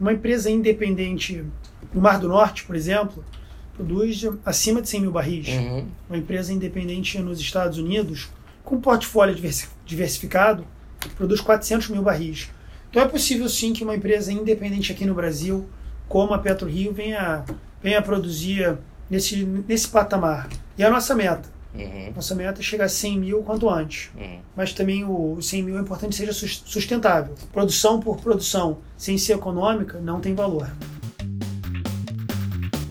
Uma empresa independente no Mar do Norte, por exemplo, produz acima de 100 mil barris. Uhum. Uma empresa independente nos Estados Unidos, com portfólio diversi- diversificado, produz 400 mil barris. Então é possível sim que uma empresa independente aqui no Brasil, como a PetroRio, venha, venha produzir nesse, nesse patamar. E a nossa meta? Uhum. Nossa meta é chegar a 100 mil quanto antes. Uhum. Mas também o o 100 mil é importante que seja sus- sustentável. Produção por produção, sem ser econômica, não tem valor.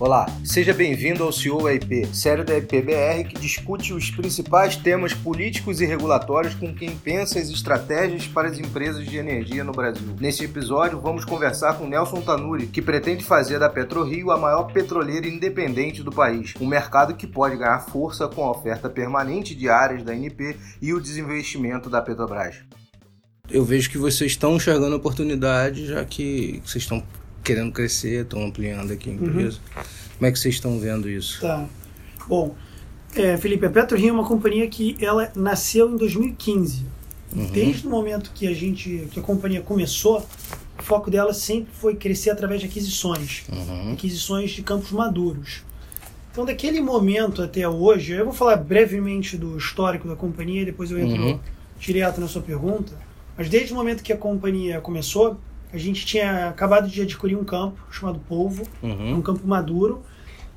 Olá, seja bem-vindo ao CEO IP, série da IPBR que discute os principais temas políticos e regulatórios com quem pensa as estratégias para as empresas de energia no Brasil. Neste episódio, vamos conversar com Nelson Tanuri, que pretende fazer da PetroRio a maior petroleira independente do país, um mercado que pode ganhar força com a oferta permanente de áreas da NP e o desinvestimento da Petrobras. eu vejo que vocês estão enxergando oportunidade, já que vocês estão querendo crescer, estão ampliando aqui a empresa. Como é que vocês estão vendo isso? Tá. Bom, é, Felipe, a PetroRio é uma companhia que ela nasceu em 2015. Desde o momento que a gente, que a companhia começou, o foco dela sempre foi crescer através de aquisições, Uhum. aquisições de campos maduros. Então, daquele momento até hoje, eu vou falar brevemente do histórico da companhia, depois eu entro Uhum. direto na sua pergunta. Mas desde o momento que a companhia começou, a gente tinha acabado de adquirir um campo chamado Polvo, é um Uhum. campo maduro.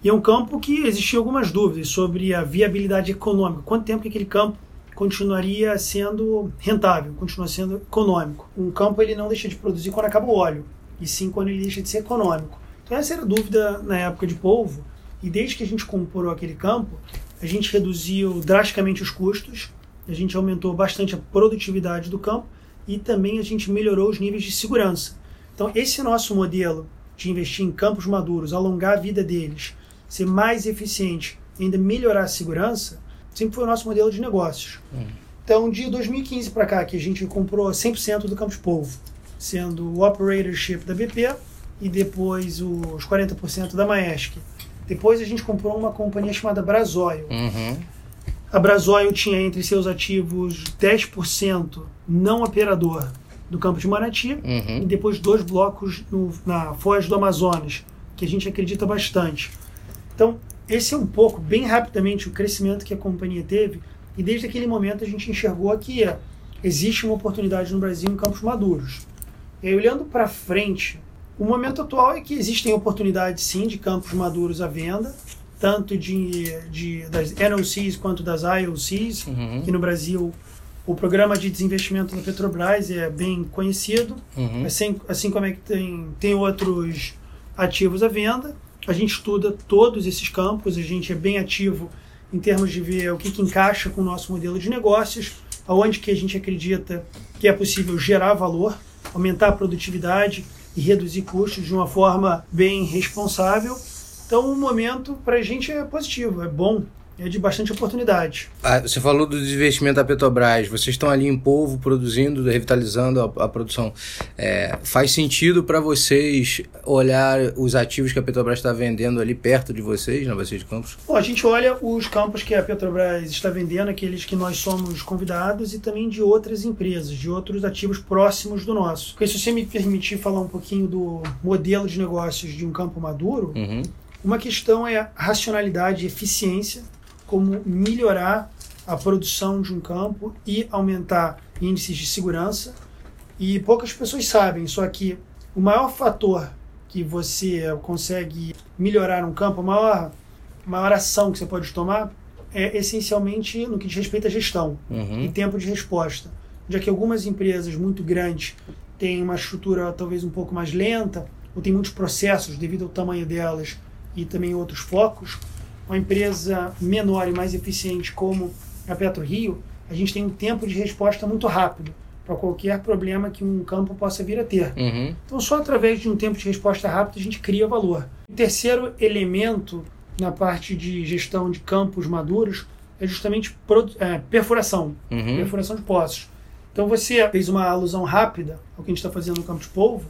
E é um campo que existiam algumas dúvidas sobre a viabilidade econômica. Quanto tempo que aquele campo continuaria sendo rentável, continua sendo econômico. Um campo ele não deixa de produzir quando acaba o óleo, e sim quando ele deixa de ser econômico. Então essa era a dúvida na época de polvo, e desde que a gente comprou aquele campo, a gente reduziu drasticamente os custos, a gente aumentou bastante a produtividade do campo e também a gente melhorou os níveis de segurança. Então esse nosso modelo de investir em campos maduros, alongar a vida deles, ser mais eficiente e ainda melhorar a segurança, sempre foi o nosso modelo de negócios. Então, de 2015 para cá, que a gente comprou 100% do Campos Polvo, sendo o operatorship da BP e depois os 40% da Maersk. Depois a gente comprou uma companhia chamada Brasoil. Uhum. A Brasoil tinha entre seus ativos 10% não operador do campo de Manati e Uhum. depois dois blocos no- na Foz do Amazonas, que a gente acredita bastante. Então, esse é um pouco, bem rapidamente, o crescimento que a companhia teve, e desde aquele momento a gente enxergou que existe uma oportunidade no Brasil em campos maduros. E aí, olhando para frente, o momento atual é que existem oportunidades, sim, de campos maduros à venda, tanto de, de das NOCs quanto das IOCs, Uhum. Aqui no Brasil, o programa de desinvestimento da Petrobras é bem conhecido, Uhum. assim, assim como é que tem, tem outros ativos à venda. A gente estuda todos esses campos, a gente é bem ativo em termos de ver o que, que encaixa com o nosso modelo de negócios, aonde que a gente acredita que é possível gerar valor, aumentar a produtividade e reduzir custos de uma forma bem responsável. Então, o momento para a gente é positivo, é bom, é de bastante oportunidade. Ah, você falou do desinvestimento da Petrobras. Vocês estão ali em polvo produzindo, revitalizando a, a produção. É, faz sentido para vocês olhar os ativos que a Petrobras está vendendo ali perto de vocês, na Bacia de Campos? Bom, a gente olha os campos que a Petrobras está vendendo, aqueles que nós somos convidados, e também de outras empresas, de outros ativos próximos do nosso. Porque se você me permitir falar um pouquinho do modelo de negócios de um campo maduro, Uhum. Uma questão é a racionalidade e eficiência, como melhorar a produção de um campo e aumentar índices de segurança. E poucas pessoas sabem, só que o maior fator que você consegue melhorar um campo, a maior, maior ação que você pode tomar é essencialmente no que diz respeito à gestão e Uhum. tempo de resposta. Já que algumas empresas muito grandes têm uma estrutura talvez um pouco mais lenta, ou tem muitos processos devido ao tamanho delas e também outros focos, uma empresa menor e mais eficiente como a PetroRio, a gente tem um tempo de resposta muito rápido para qualquer problema que um campo possa vir a ter. Uhum. Então, só através de um tempo de resposta rápido a gente cria valor. O terceiro elemento na parte de gestão de campos maduros é justamente é, perfuração, Uhum. perfuração de poços. Então, você fez uma alusão rápida ao que a gente está fazendo no campo de polvo,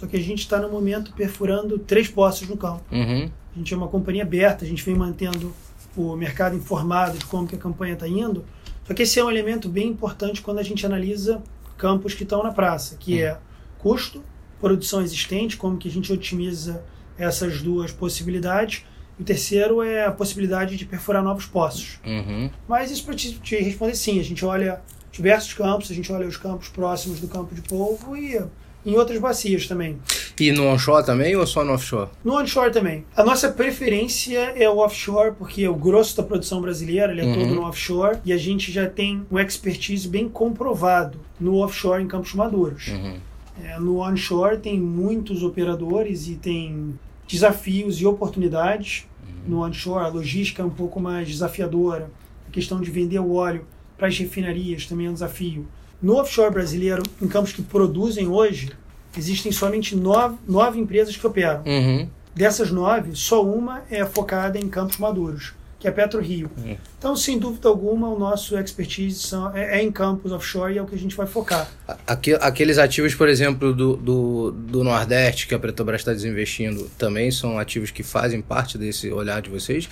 só que a gente está no momento perfurando três poços no campo. Uhum. A gente é uma companhia aberta, a gente vem mantendo o mercado informado de como que a campanha está indo. Só que esse é um elemento bem importante quando a gente analisa campos que estão na praça, que é custo produção existente, como que a gente otimiza essas duas possibilidades. E o terceiro é a possibilidade de perfurar novos poços. Uhum. Mas isso para te, te responder sim, a gente olha diversos campos, a gente olha os campos próximos do campo de polvo e em outras bacias também. E no onshore também ou só no offshore? No onshore também. A nossa preferência é o offshore, porque o grosso da produção brasileira ele é Uhum. todo no offshore e a gente já tem um expertise bem comprovado no offshore em campos maduros. Uhum. É, no onshore tem muitos operadores e tem desafios e oportunidades. No onshore a logística é um pouco mais desafiadora. A questão de vender o óleo para as refinarias também é um desafio. No offshore brasileiro, em campos que produzem hoje, existem somente nove, nove empresas que operam. Uhum. Dessas nove, só uma é focada em campos maduros, que é a PetroRio. Uhum. Então, sem dúvida alguma, o nosso expertise são, é, é em campos offshore e é o que a gente vai focar. Aque- Aqueles ativos, por exemplo, do, do, do Nordeste que a Petrobras está desinvestindo, também são ativos que fazem parte desse olhar de vocês.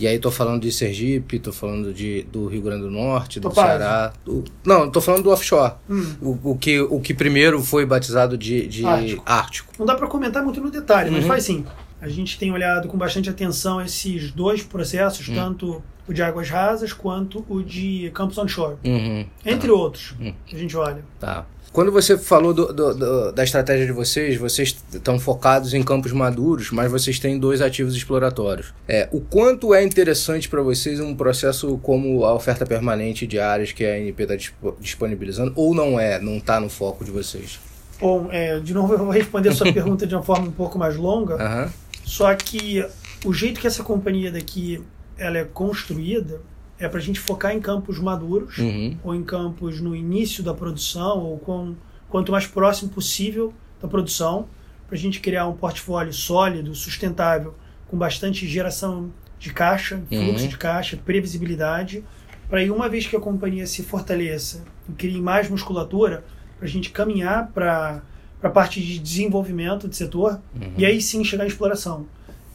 E aí estou falando de Sergipe, estou falando de, do Rio Grande do Norte, do Topázio. Ceará. do- não, estou falando do offshore. Hum. O, o que, o que primeiro foi batizado de, de Ártico. Ártico. Não dá para comentar muito no detalhe, mas Uhum. faz sim. A gente tem olhado com bastante atenção esses dois processos, Hum. tanto o de águas rasas quanto o de campos onshore, Uhum. entre outros. Hum. que A gente olha. Tá. Quando você falou do- do- do- da estratégia de vocês, vocês estão focados em campos maduros, mas vocês têm dois ativos exploratórios. É, o quanto é interessante para vocês um processo como a oferta permanente de áreas que a ANP está disponibilizando, ou não é, não está no foco de vocês? Bom, é, de novo eu vou responder a sua pergunta de uma forma um pouco mais longa, Aham. Só que o jeito que essa companhia daqui ela é construída é para a gente focar em campos maduros, Uhum. ou em campos no início da produção, ou com, quanto mais próximo possível da produção, para a gente criar um portfólio sólido, sustentável, com bastante geração de caixa, fluxo Uhum. de caixa, previsibilidade, para aí uma vez que a companhia se fortaleça e crie mais musculatura, para a gente caminhar para a parte de desenvolvimento de setor Uhum. e aí sim chegar à exploração.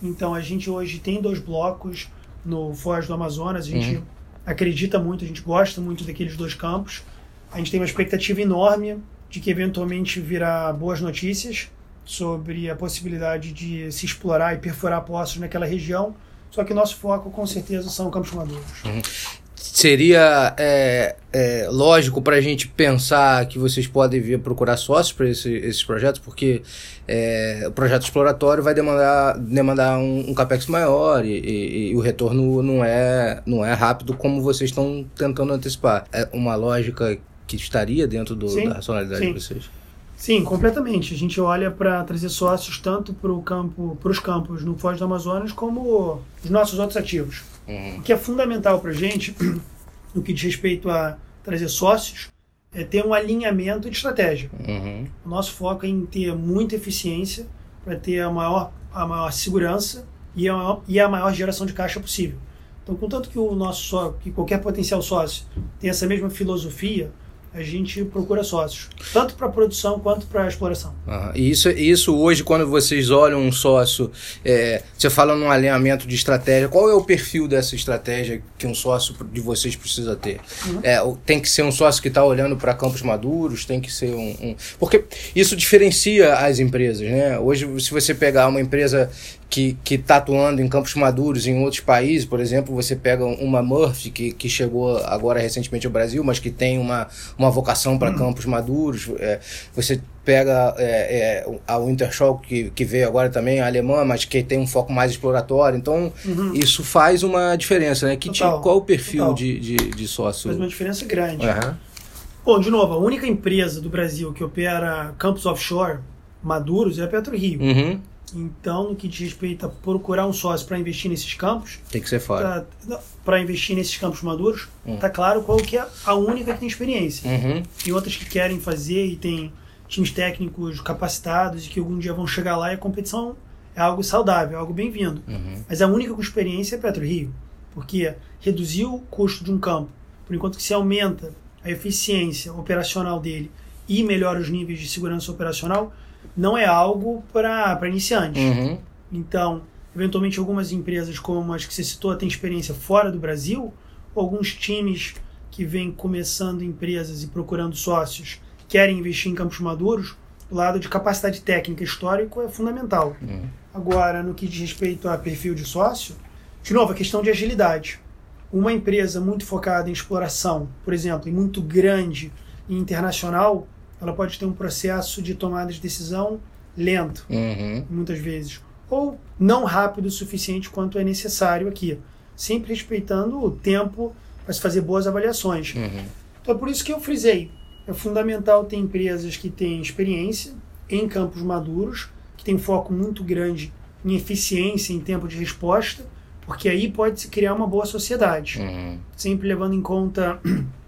Então a gente hoje tem dois blocos no Foz do Amazonas, a gente Uhum. acredita muito, a gente gosta muito daqueles dois campos. A gente tem uma expectativa enorme de que eventualmente virá boas notícias sobre a possibilidade de se explorar e perfurar poços naquela região. Só que nosso foco, com certeza, são campos maduros. Seria é, é, lógico para a gente pensar que vocês podem vir procurar sócios para esse, esses projetos, porque é, o projeto exploratório vai demandar, demandar um, um capex maior e, e- e o retorno não é, não é rápido como vocês estão tentando antecipar. É uma lógica que estaria dentro do- Sim, da racionalidade sim. de vocês. Sim, completamente. A gente olha para trazer sócios tanto para campo, os campos no Foz do Amazonas como os nossos outros ativos. Uhum. O que é fundamental para a gente, no que diz respeito a trazer sócios, é ter um alinhamento de estratégia. Uhum. O nosso foco é em ter muita eficiência para ter a maior, a maior segurança e a maior, e a maior geração de caixa possível. Então, contanto que o nosso só, que qualquer potencial sócio tem essa mesma filosofia, a gente procura sócios, tanto para produção quanto para exploração. Aham. E isso, isso hoje, quando vocês olham um sócio, é, você fala num alinhamento de estratégia, qual é o perfil dessa estratégia que um sócio de vocês precisa ter? Uhum. É, tem que ser um sócio que está olhando para campos maduros, tem que ser um, um- Porque isso diferencia as empresas, né? Hoje, se você pegar uma empresa que está atuando em campos maduros em outros países, por exemplo, você pega uma Murphy que, que chegou agora recentemente ao Brasil, mas que tem uma, uma vocação para campos maduros. é, você pega é, é, a Wintershall, que, que veio agora também, a alemã, mas que tem um foco mais exploratório. Então, isso faz uma diferença, né? Que Total, qual o perfil de, de, de sócio? Faz uma diferença grande. Aham. Bom, de novo, a única empresa do Brasil que opera campos offshore maduros é a PetroRio. Uhum. Então, no que diz respeito a procurar um sócio para investir nesses campos, Tem que ser fora. para investir nesses campos maduros, Hum. tá claro qual que é a única que tem experiência. Uhum. Tem outras que querem fazer e tem times técnicos capacitados e que algum dia vão chegar lá e a competição é algo saudável, é algo bem-vindo. Uhum. Mas a única com experiência é a PetroRio, porque reduzir o custo de um campo, por enquanto que se aumenta a eficiência operacional dele e melhora os níveis de segurança operacional, não é algo para iniciantes. Uhum. Então, eventualmente algumas empresas como as que você citou têm experiência fora do Brasil, alguns times que vêm começando empresas e procurando sócios querem investir em campos maduros, o lado de capacidade técnica histórico é fundamental. Uhum. Agora, no que diz respeito a perfil de sócio, de novo, a questão de agilidade. Uma empresa muito focada em exploração, por exemplo, e muito grande e internacional, ela pode ter um processo de tomada de decisão lento, Uhum. muitas vezes, ou não rápido o suficiente quanto é necessário aqui, sempre respeitando o tempo para se fazer boas avaliações. Uhum. Então é por isso que eu frisei. É fundamental ter empresas que têm experiência em campos maduros, que têm foco muito grande em eficiência, em tempo de resposta, porque aí pode se criar uma boa sociedade. Uhum. Sempre levando em conta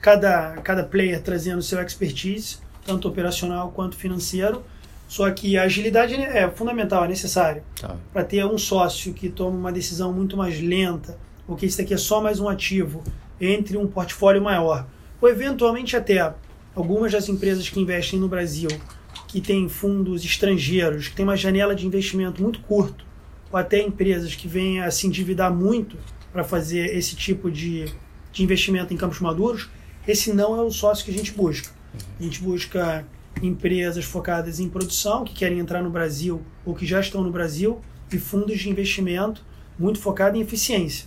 cada, cada player trazendo seu expertise, tanto operacional quanto financeiro. Só que a agilidade é fundamental, é necessário Tá. para ter um sócio que toma uma decisão muito mais lenta, ou que isso daqui é só mais um ativo entre um portfólio maior, ou eventualmente até algumas das empresas que investem no Brasil, que têm fundos estrangeiros, que têm uma janela de investimento muito curto, ou até empresas que vêm a se endividar muito para fazer esse tipo de, de investimento em campos maduros, esse não é o sócio que a gente busca. A gente busca empresas focadas em produção, que querem entrar no Brasil ou que já estão no Brasil, e fundos de investimento muito focados em eficiência.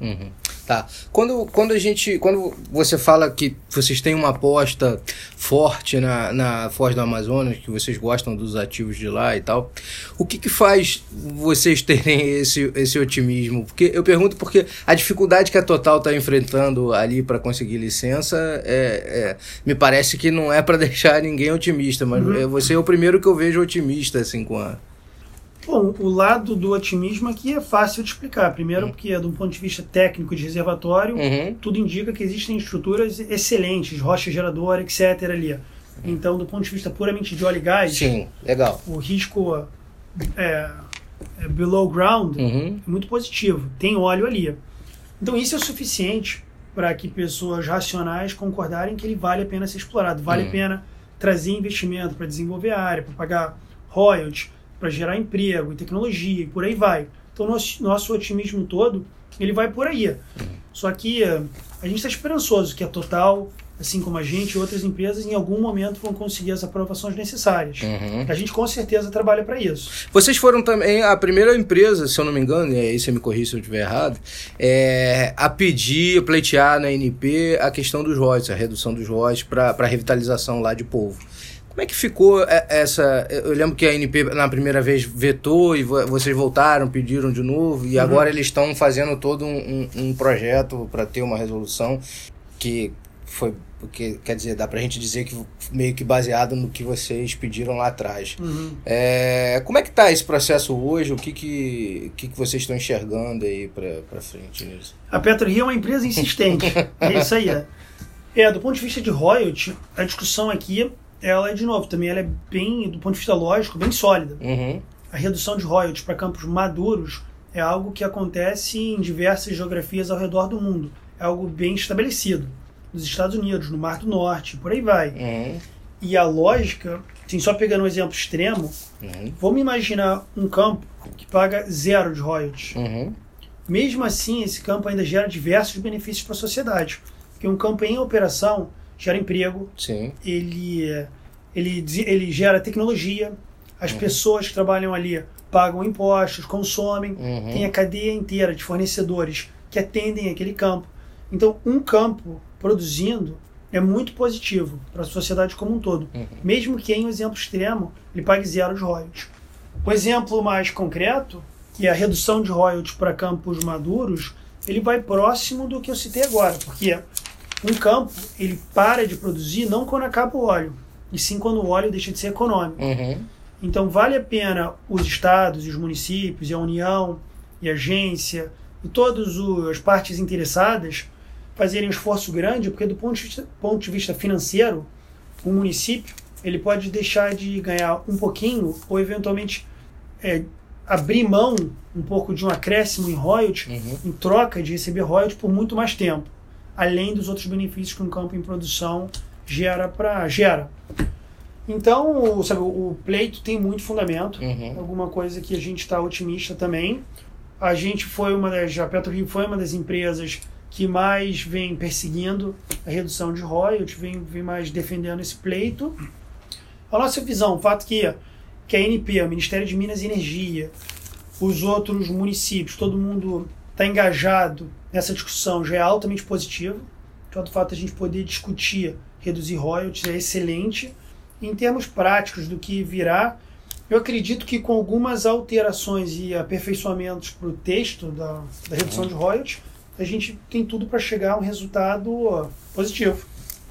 Uhum. Tá. Quando, quando a gente. Quando você fala que vocês têm uma aposta forte na, na Foz do Amazonas, que vocês gostam dos ativos de lá e tal, o que, que faz vocês terem esse, esse otimismo? Porque eu pergunto porque a dificuldade que a Total está enfrentando ali para conseguir licença é, é- me parece que não é para deixar ninguém otimista, mas Uhum. é- você é o primeiro que eu vejo otimista assim com a. Bom, o lado do otimismo aqui é fácil de explicar. Primeiro, porque, do ponto de vista técnico de reservatório, Uhum. tudo indica que existem estruturas excelentes, rocha geradora, etc. ali. Então, do ponto de vista puramente de óleo e gás, Sim, legal. o risco é, é below ground Uhum. é muito positivo. Tem óleo ali. Então isso é o suficiente para que pessoas racionais concordarem que ele vale a pena ser explorado, vale Uhum. a pena trazer investimento para desenvolver a área, para pagar royalties, para gerar emprego e tecnologia e por aí vai. Então nosso, nosso otimismo todo ele vai por aí. Só que eh, a gente está esperançoso que a Total, assim como a gente e outras empresas, em algum momento vão conseguir as aprovações necessárias. Uhum. A gente com certeza trabalha para isso. Vocês foram também a primeira empresa, se eu não me engano, e aí você me corrija se eu estiver errado, é, a pedir, pleitear na NP a questão dos royalties, a redução dos royalties para a revitalização lá de Polvo. Como é que ficou é, essa... Eu lembro que a NP na primeira vez vetou e vo- vocês voltaram, pediram de novo, e agora eles estão fazendo todo um, um- projeto para ter uma resolução que foi... Porque, quer dizer, dá pra gente dizer que meio que baseado no que vocês pediram lá atrás. Uhum. É, como é que tá esse processo hoje? O que que, que, que vocês estão enxergando aí pra, pra frente nisso? A PetroRio é uma empresa insistente. é isso aí. É. é, do ponto de vista de royalty, a discussão aqui, ela é de novo, também ela é bem, do ponto de vista lógico, bem sólida. Uhum, A redução de royalties para campos maduros é algo que acontece em diversas geografias ao redor do mundo. É algo bem estabelecido. Nos Estados Unidos, no Mar do Norte, por aí vai. uhum, E a lógica, assim, só pegando um exemplo extremo, uhum, vamos imaginar um campo que paga zero de royalties. uhum, Mesmo assim, esse campo ainda gera diversos benefícios para a sociedade. Porque um campo em operação gera emprego, sim, ele, ele, ele gera tecnologia, as Uhum. pessoas que trabalham ali pagam impostos, consomem, uhum, tem a cadeia inteira de fornecedores que atendem aquele campo. Então, um campo produzindo é muito positivo para a sociedade como um todo. Uhum. Mesmo que em um exemplo extremo ele pague zero de royalties. O exemplo mais concreto, que é a redução de royalties para campos maduros, ele vai próximo do que eu citei agora, porque um campo ele para de produzir não quando acaba o óleo, e sim quando o óleo deixa de ser econômico. uhum, Então vale a pena os estados e os municípios e a União e a agência e todas as partes interessadas fazerem um esforço grande, porque do ponto de vista, ponto de vista financeiro, o município ele pode deixar de ganhar um pouquinho ou eventualmente é, abrir mão um pouco de um acréscimo em royalties uhum. em troca de receber royalties por muito mais tempo, além dos outros benefícios que um campo em produção gera para gera. Então, o- sabe, o pleito tem muito fundamento, Uhum. alguma coisa que a gente está otimista também. A gente foi uma das, a PetroRio foi uma das empresas que mais vem perseguindo a redução de royalties, vem, vem mais defendendo esse pleito. A nossa visão, o fato que, que a ANP, o Ministério de Minas e Energia, os outros municípios, todo mundo está engajado nessa discussão já é altamente positivo. Então, o fato de a gente poder discutir reduzir royalties é excelente. Em termos práticos do que virá, eu acredito que com algumas alterações e aperfeiçoamentos para o texto da, da redução de royalties, a gente tem tudo para chegar a um resultado positivo.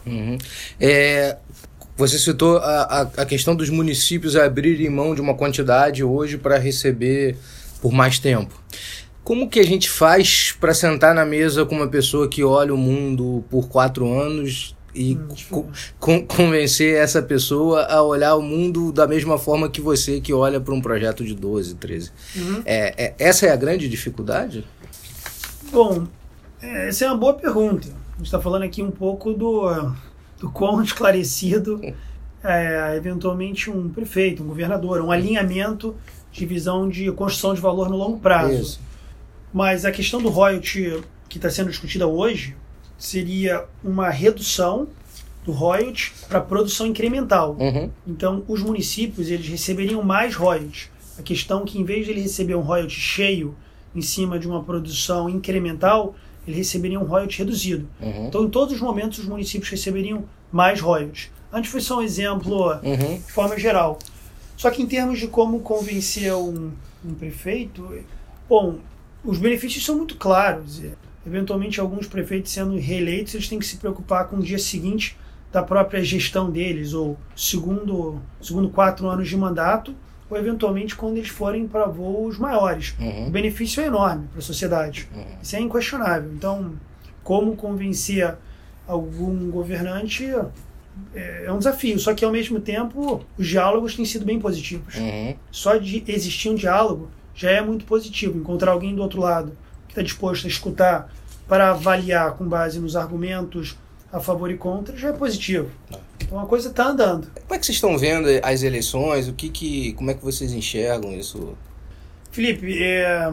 Uhum. É, você citou a, a, a, questão dos municípios abrirem mão de uma quantidade hoje para receber por mais tempo. Como que a gente faz para sentar na mesa com uma pessoa que olha o mundo por quatro anos e hum, co convencer essa pessoa a olhar o mundo da mesma forma que você que olha para um projeto de 12, 13? Uhum. É, é, essa é a grande dificuldade? Bom, é, essa é uma boa pergunta. A gente está falando aqui um pouco do, do quão esclarecido é eventualmente um prefeito, um governador, um alinhamento de visão de construção de valor no longo prazo. Isso. Mas a questão do royalty que está sendo discutida hoje seria uma redução do royalty para produção incremental. Uhum. Então, os municípios eles receberiam mais royalties. A questão é que, em vez de ele receber um royalty cheio em cima de uma produção incremental, ele receberia um royalty reduzido. Uhum. Então, em todos os momentos, os municípios receberiam mais royalties. Antes foi só um exemplo uhum. de forma geral. Só que, em termos de como convencer um, um prefeito, bom, os benefícios são muito claros. Eventualmente, alguns prefeitos sendo reeleitos, eles têm que se preocupar com o dia seguinte da própria gestão deles, ou segundo, segundo quatro anos de mandato, ou eventualmente quando eles forem para voos maiores. Uhum. O benefício é enorme para a sociedade. Uhum. Isso é inquestionável. Então, como convencer algum governante é, é um desafio. Só que, ao mesmo tempo, os diálogos têm sido bem positivos. Uhum. Só de existir um diálogo já é muito positivo. Encontrar alguém do outro lado que está disposto a escutar para avaliar com base nos argumentos a favor e contra já é positivo. Então a coisa está andando. Como é que vocês estão vendo as eleições? O que, que como é que vocês enxergam isso? Felipe, é,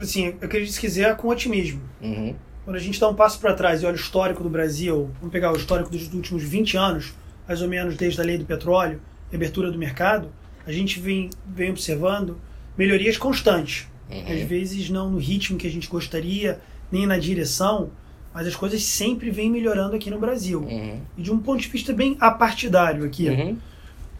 assim, eu acredito se quiser com otimismo. Uhum. Quando a gente dá um passo para trás e olha o histórico do Brasil, vamos pegar o histórico dos últimos 20 anos, mais ou menos desde a lei do petróleo e abertura do mercado, a gente vem, vem observando melhorias constantes. Uhum. Às vezes não no ritmo que a gente gostaria, nem na direção, mas as coisas sempre vêm melhorando aqui no Brasil. Uhum. E de um ponto de vista bem apartidário aqui. Uhum.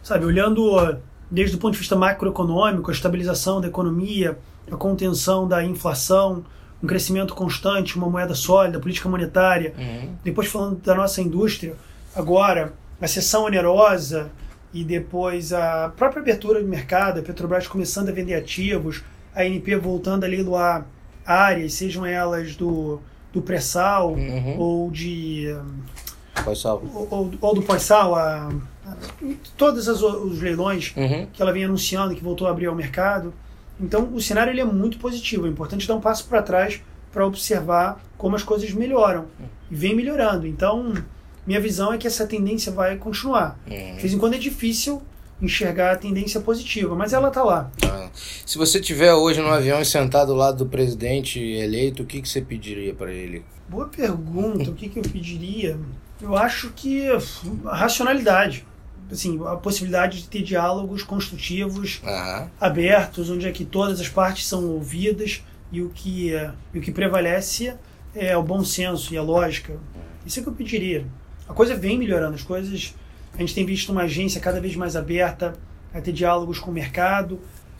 Sabe, olhando desde o ponto de vista macroeconômico, a estabilização da economia, a contenção da inflação, um crescimento constante, uma moeda sólida, política monetária. Uhum. Depois falando da nossa indústria, agora a sessão onerosa e depois a própria abertura do mercado, a Petrobras começando a vender ativos, a ANP voltando a leiloar áreas, sejam elas do, do pré-sal uhum. ou de. Pós-sal. Ou, ou, do pós-sal, a, a, todos os leilões uhum. que ela vem anunciando, que voltou a abrir ao mercado. Então, o cenário ele é muito positivo. É importante dar um passo para trás para observar como as coisas melhoram. E vem melhorando. Então, minha visão é que essa tendência vai continuar. Uhum. De vez em quando é difícil enxergar a tendência positiva, mas ela está lá. Ah. Se você tiver hoje no avião e sentado do lado do presidente eleito, o que, que você pediria para ele? Boa pergunta. o que, que eu pediria? Eu acho que a racionalidade. Assim, a possibilidade de ter diálogos construtivos, uhum. abertos, onde é que todas as partes são ouvidas e o que, e o que prevalece é o bom senso e a lógica. Isso é o que eu pediria. A coisa vem melhorando, as coisas a gente tem visto uma agência cada vez mais aberta a ter diálogos com o mercado,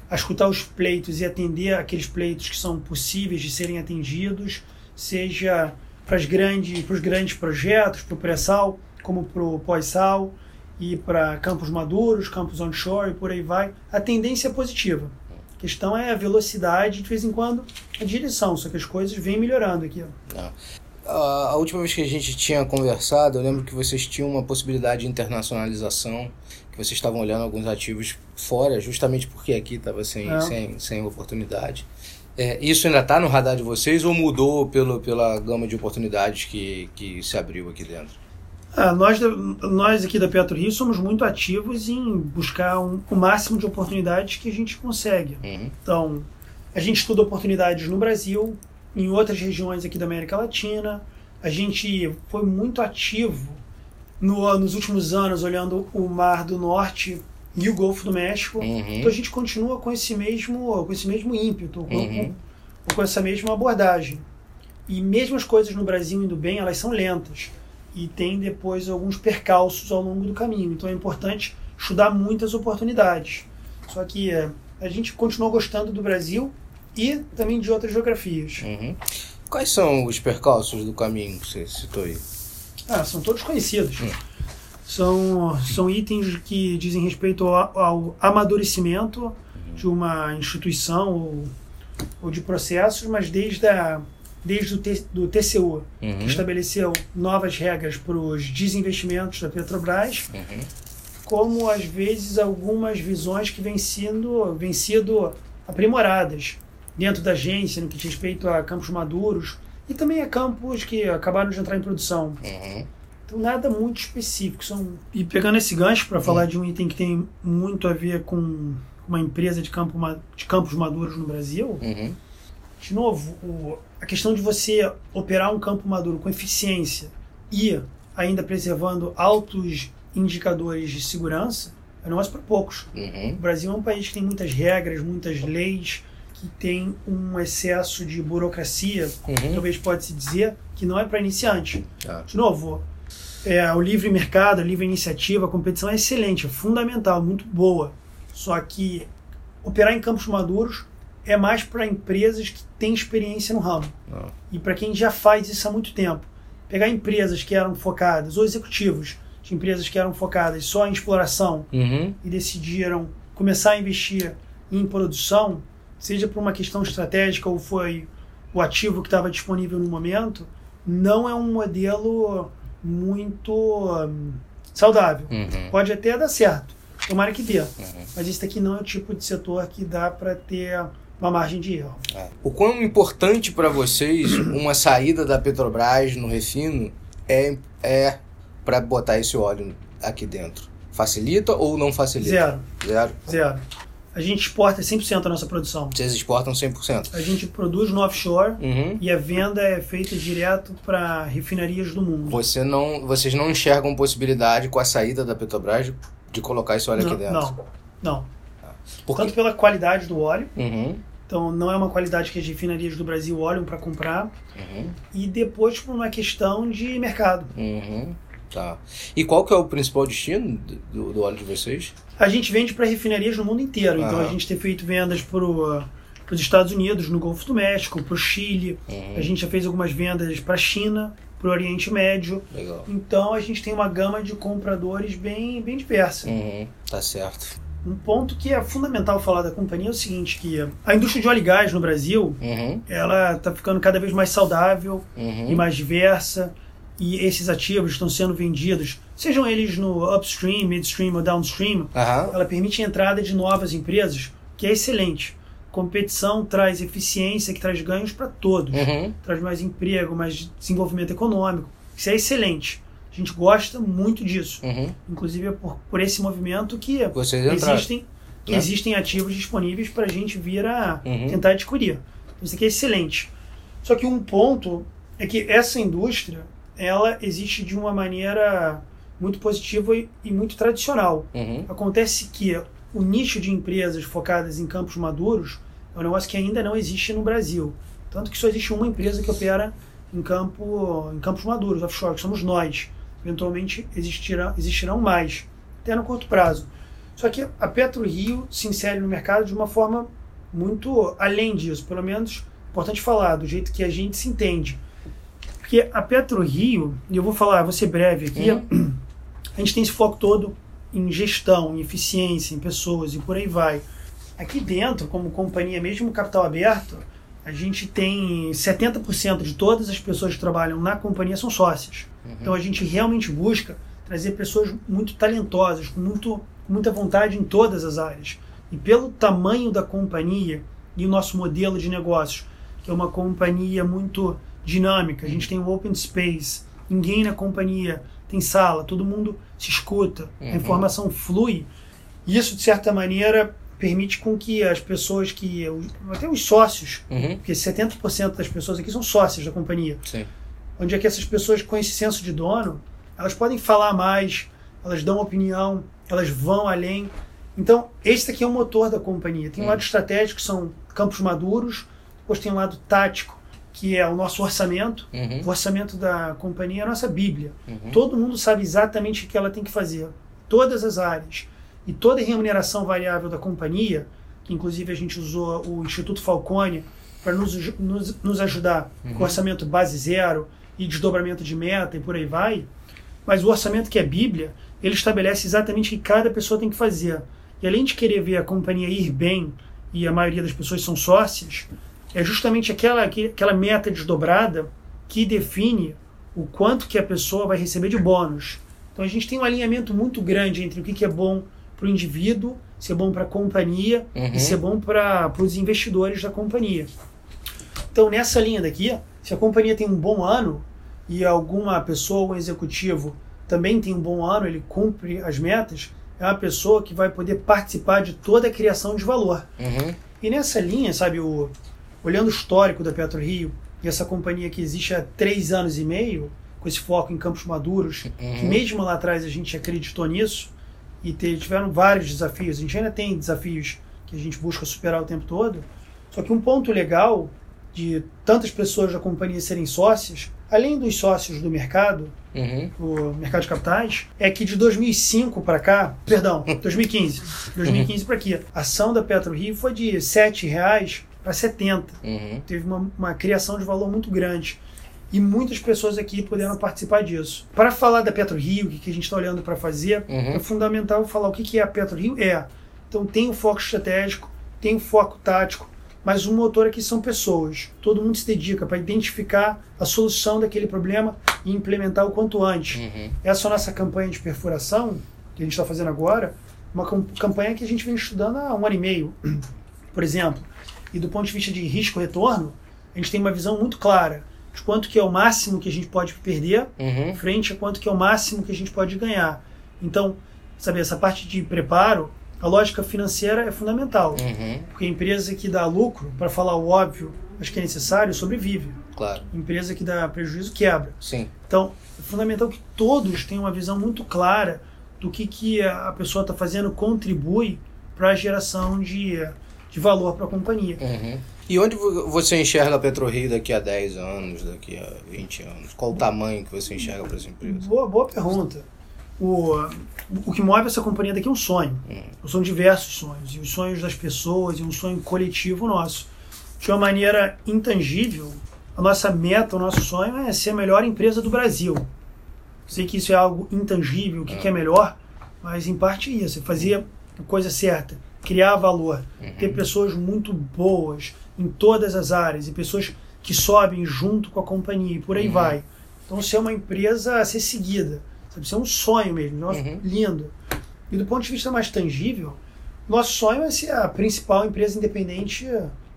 a escutar os pleitos e atender aqueles pleitos que são possíveis de serem atendidos, seja para, as grandes, para os grandes projetos, para o pré-sal, como para o pós-sal, e para campos maduros, campos onshore e por aí vai. A tendência é positiva. A questão é a velocidade, de vez em quando, a direção, só que as coisas vêm melhorando aqui. Não a, última vez que a gente tinha conversado, eu lembro que vocês tinham uma possibilidade de internacionalização, que vocês estavam olhando alguns ativos fora, justamente porque aqui estava sem, é. sem, sem oportunidade. É, isso ainda está no radar de vocês ou mudou pelo, pela gama de oportunidades que, que se abriu aqui dentro? É, nós, nós aqui da Petro Rio somos muito ativos em buscar um, o máximo de oportunidades que a gente consegue. Uhum. Então, a gente estuda oportunidades no Brasil, em outras regiões aqui da América Latina. A gente foi muito ativo no, nos últimos anos olhando o Mar do Norte e o Golfo do México. Uhum. Então a gente continua com esse mesmo, com esse mesmo ímpeto, com, Uhum. com, com essa mesma abordagem. E mesmo as coisas no Brasil indo bem, elas são lentas. E tem depois alguns percalços ao longo do caminho. Então é importante estudar muitas oportunidades. Só que é, a gente continua gostando do Brasil e também de outras geografias. Uhum. Quais são os percalços do caminho que você citou aí? Ah, são todos conhecidos. Hum. São, são itens que dizem respeito ao, ao amadurecimento de uma instituição ou, ou de processos, mas desde, a, desde o T, do TCU, que Uhum. estabeleceu novas regras para os desinvestimentos da Petrobras, Uhum. como às vezes algumas visões que vêm sendo, vêm sido aprimoradas dentro da agência no que diz respeito a campos maduros e também a campos que acabaram de entrar em produção. Uhum. Então, nada muito específico. São... E pegando esse gancho para falar de um item que tem muito a ver com uma empresa de, campo, de campos maduros no Brasil, Uhum. de novo, o- a questão de você operar um campo maduro com eficiência e ainda preservando altos indicadores de segurança é um negócio para poucos. Uhum. O Brasil é um país que tem muitas regras, muitas leis, que tem um excesso de burocracia, Uhum. talvez pode-se dizer, que não é para iniciante. Tá. De novo, é, o livre mercado, a livre iniciativa, a competição é excelente, é fundamental, muito boa. Só que operar em campos maduros é mais para empresas que têm experiência no ramo Não. e para quem já faz isso há muito tempo. Pegar empresas que eram focadas, ou executivos de empresas que eram focadas só em exploração Uhum. e decidiram começar a investir em produção, seja por uma questão estratégica ou foi o ativo que estava disponível no momento, não é um modelo muito hum, saudável. Uhum. Pode até dar certo, tomara que dê, Uhum. mas esse daqui não é o tipo de setor que dá para ter uma margem de erro. É. O quão importante para vocês uma saída da Petrobras no refino é, é para botar esse óleo aqui dentro? Facilita ou não facilita? Zero, Zero. zero. A gente exporta 100% da nossa produção. Vocês exportam 100%. A gente produz no offshore Uhum. e a venda é feita direto para refinarias do mundo. Você não, vocês não enxergam possibilidade com a saída da Petrobras de, de colocar esse óleo não, aqui dentro? não, não. Porque... Tanto pela qualidade do óleo, Uhum. então não é uma qualidade que as refinarias do Brasil olham para comprar, Uhum. e depois por uma questão de mercado. Uhum. Tá. E qual que é o principal destino do, do óleo de vocês? A gente vende para refinarias no mundo inteiro, então Ah. a gente tem feito vendas para os Estados Unidos, no Golfo do México, para o Chile, Uhum. a gente já fez algumas vendas para a China, para o Oriente Médio, Legal. então a gente tem uma gama de compradores bem, bem diversa. Uhum. Tá certo. Um ponto que é fundamental falar da companhia é o seguinte, que a indústria de óleo e gás no Brasil, Uhum. ela está ficando cada vez mais saudável, Uhum. e mais diversa e esses ativos estão sendo vendidos, sejam eles no upstream, midstream ou downstream, Aham. ela permite a entrada de novas empresas, que é excelente. Competição traz eficiência, que traz ganhos para todos, Uhum. traz mais emprego, mais desenvolvimento econômico. Isso é excelente. A gente gosta muito disso. Uhum. Inclusive é por, por esse movimento que Vocês existem, que né? existem ativos disponíveis para a gente vir a Uhum. tentar adquirir. Então, Isso aqui é excelente. Só que um ponto é que essa indústria ela existe de uma maneira muito positiva e, e muito tradicional. Uhum. Acontece que o nicho de empresas focadas em campos maduros é um negócio que ainda não existe no Brasil. Tanto que só existe uma empresa que opera em, campo, em campos maduros, offshore, que somos nós. Eventualmente existirá, existirão mais, até no curto prazo. Só que a Petro Rio se insere no mercado de uma forma muito além disso, pelo menos importante falar, do jeito que a gente se entende. Porque a Petro Rio, e eu vou falar, vou ser breve aqui, Uhum. a gente tem esse foco todo em gestão, em eficiência, em pessoas e por aí vai. Aqui dentro, como companhia, mesmo capital aberto, a gente tem 70% de todas as pessoas que trabalham na companhia são sócias. Então a gente realmente busca trazer pessoas muito talentosas, com, muito, com muita vontade em todas as áreas. E pelo tamanho da companhia e o nosso modelo de negócios, que é uma companhia muito dinâmica, a gente tem um open space, ninguém na companhia tem sala, todo mundo se escuta, Uhum. a informação flui. Isso, de certa maneira, permite com que as pessoas que. até os sócios, Uhum. porque 70% das pessoas aqui são sócias da companhia Sim. onde é que essas pessoas com esse senso de dono, Elas podem falar mais, elas dão opinião, elas vão além. Então, esse aqui é o motor da companhia. Tem um Hum. lado estratégico, que são campos maduros, depois tem um lado tático, que é o nosso orçamento. Uhum. O orçamento da companhia é a nossa Bíblia. Uhum. Todo mundo sabe exatamente o que ela tem que fazer. Todas as áreas. E toda a remuneração variável da companhia, que inclusive a gente usou o Instituto Falcone para nos, nos, nos ajudar com orçamento base zero e desdobramento de meta e por aí vai. Mas o orçamento que é Bíblia, ele estabelece exatamente o que cada pessoa tem que fazer. E além de querer ver a companhia ir bem, e a maioria das pessoas são sócias, é justamente aquela, que- aquela meta desdobrada que define o quanto que a pessoa vai receber de bônus. Então a gente tem um alinhamento muito grande entre o que que é bom para o indivíduo, se é bom para a companhia Uhum. e se é bom para os investidores da companhia. Então nessa linha daqui, se a companhia tem um bom ano e alguma pessoa, um executivo também tem um bom ano, ele cumpre as metas, é uma pessoa que vai poder participar de toda a criação de valor. Uhum. E nessa linha, sabe, o, olhando o histórico da PetroRio e essa companhia que existe há três anos e meio, com esse foco em campos maduros, que Uhum. mesmo lá atrás a gente acreditou nisso e tiveram vários desafios. A gente ainda tem desafios que a gente busca superar o tempo todo. Só que um ponto legal de tantas pessoas da companhia serem sócias, além dos sócios do mercado, Uhum. o mercado de capitais, é que de 2005 para cá, perdão, 2015, 2015 para aqui, a ação da PetroRio foi de 7 reais para 70. Uhum. Teve uma, uma criação de valor muito grande. E muitas pessoas aqui puderam participar disso. Para falar da PetroRio, o que, que a gente está olhando para fazer, Uhum. é fundamental falar o que, que é a PetroRio. É. Então tem o foco estratégico, tem o foco tático, mas o motor aqui são pessoas. Todo mundo se dedica para identificar a solução daquele problema e implementar o quanto antes. Uhum. Essa é a nossa campanha de perfuração, que a gente está fazendo agora, uma cam- campanha que a gente vem estudando há um ano e meio, por exemplo. E do ponto de vista de risco-retorno, a gente tem uma visão muito clara de quanto que é o máximo que a gente pode perder Uhum. frente a quanto que é o máximo que a gente pode ganhar. Então, sabe, essa parte de preparo, a lógica financeira é fundamental. Uhum. Porque a empresa que dá lucro, para falar o óbvio, mas que é necessário, sobrevive. Claro. Empresa que dá prejuízo, quebra. Sim. Então, é fundamental que todos tenham uma visão muito clara do que, que a pessoa está fazendo contribui para a geração de, de valor para a companhia. Uhum. E onde vo- você enxerga a PetroRio daqui a 10 anos, daqui a 20 anos? Qual o tamanho que você enxerga para essa empresa? Boa, boa pergunta. O, o que move essa companhia daqui é um sonho. São diversos sonhos. E os sonhos das pessoas e um sonho coletivo nosso. De uma maneira intangível, a nossa meta, o nosso sonho é ser a melhor empresa do Brasil. Sei que isso é algo intangível, o que, que é melhor, mas em parte é isso. É fazer a coisa certa, criar valor, ter pessoas muito boas em todas as áreas e pessoas que sobem junto com a companhia e por aí Uhum. vai. Então, ser uma empresa a ser seguida, sabe? Ser um sonho mesmo, negócio Uhum. lindo. E do ponto de vista mais tangível, nosso sonho é ser a principal empresa independente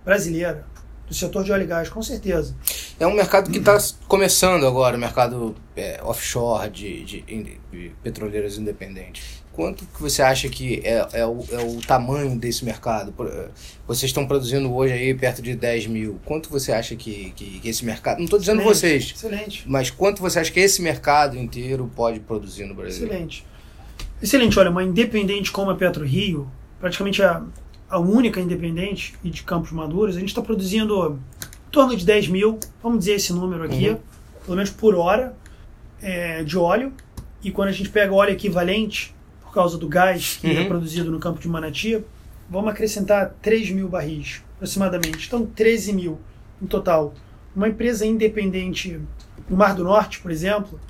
brasileira do setor de óleo e gás, com certeza. É um mercado que está começando agora, o mercado é, offshore de, de, de petroleiras independentes. Quanto que você acha que é, é, o, é o tamanho desse mercado? Eh, Vocês estão produzindo hoje aí perto de 10 mil. Quanto você acha que, que, que esse mercado... Não estou dizendo Excelente, vocês, Excelente. mas quanto você acha que esse mercado inteiro pode produzir no Brasil? Excelente. Excelente, olha, uma independente como a Petro Rio, praticamente a, a única independente e de Campos Maduros, a gente está produzindo em torno de 10 mil, vamos dizer esse número aqui, Uhum. pelo menos por hora, é, de óleo. E quando a gente pega óleo equivalente, por causa do gás que é Uhum. produzido no campo de Manati, vamos acrescentar 3 mil barris, aproximadamente. Então, 13 mil em total. Uma empresa independente no Mar do Norte, por exemplo,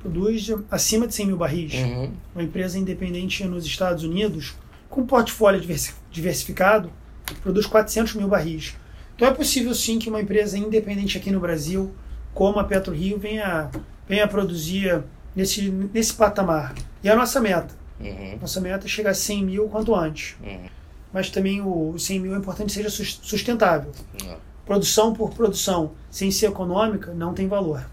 produz acima de 100 mil barris. Uhum. Uma empresa independente nos Estados Unidos, com portfólio diversi- diversificado, produz 400 mil barris. Então é possível sim que uma empresa independente aqui no Brasil, como a PetroRio, venha, venha produzir nesse, nesse patamar. E é a nossa meta. Uhum. Nossa meta é chegar a 100 mil quanto antes. Uhum. Mas também o 100 mil é importante que seja sus- sustentável. Não. Produção por produção, sem ser econômica, não tem valor.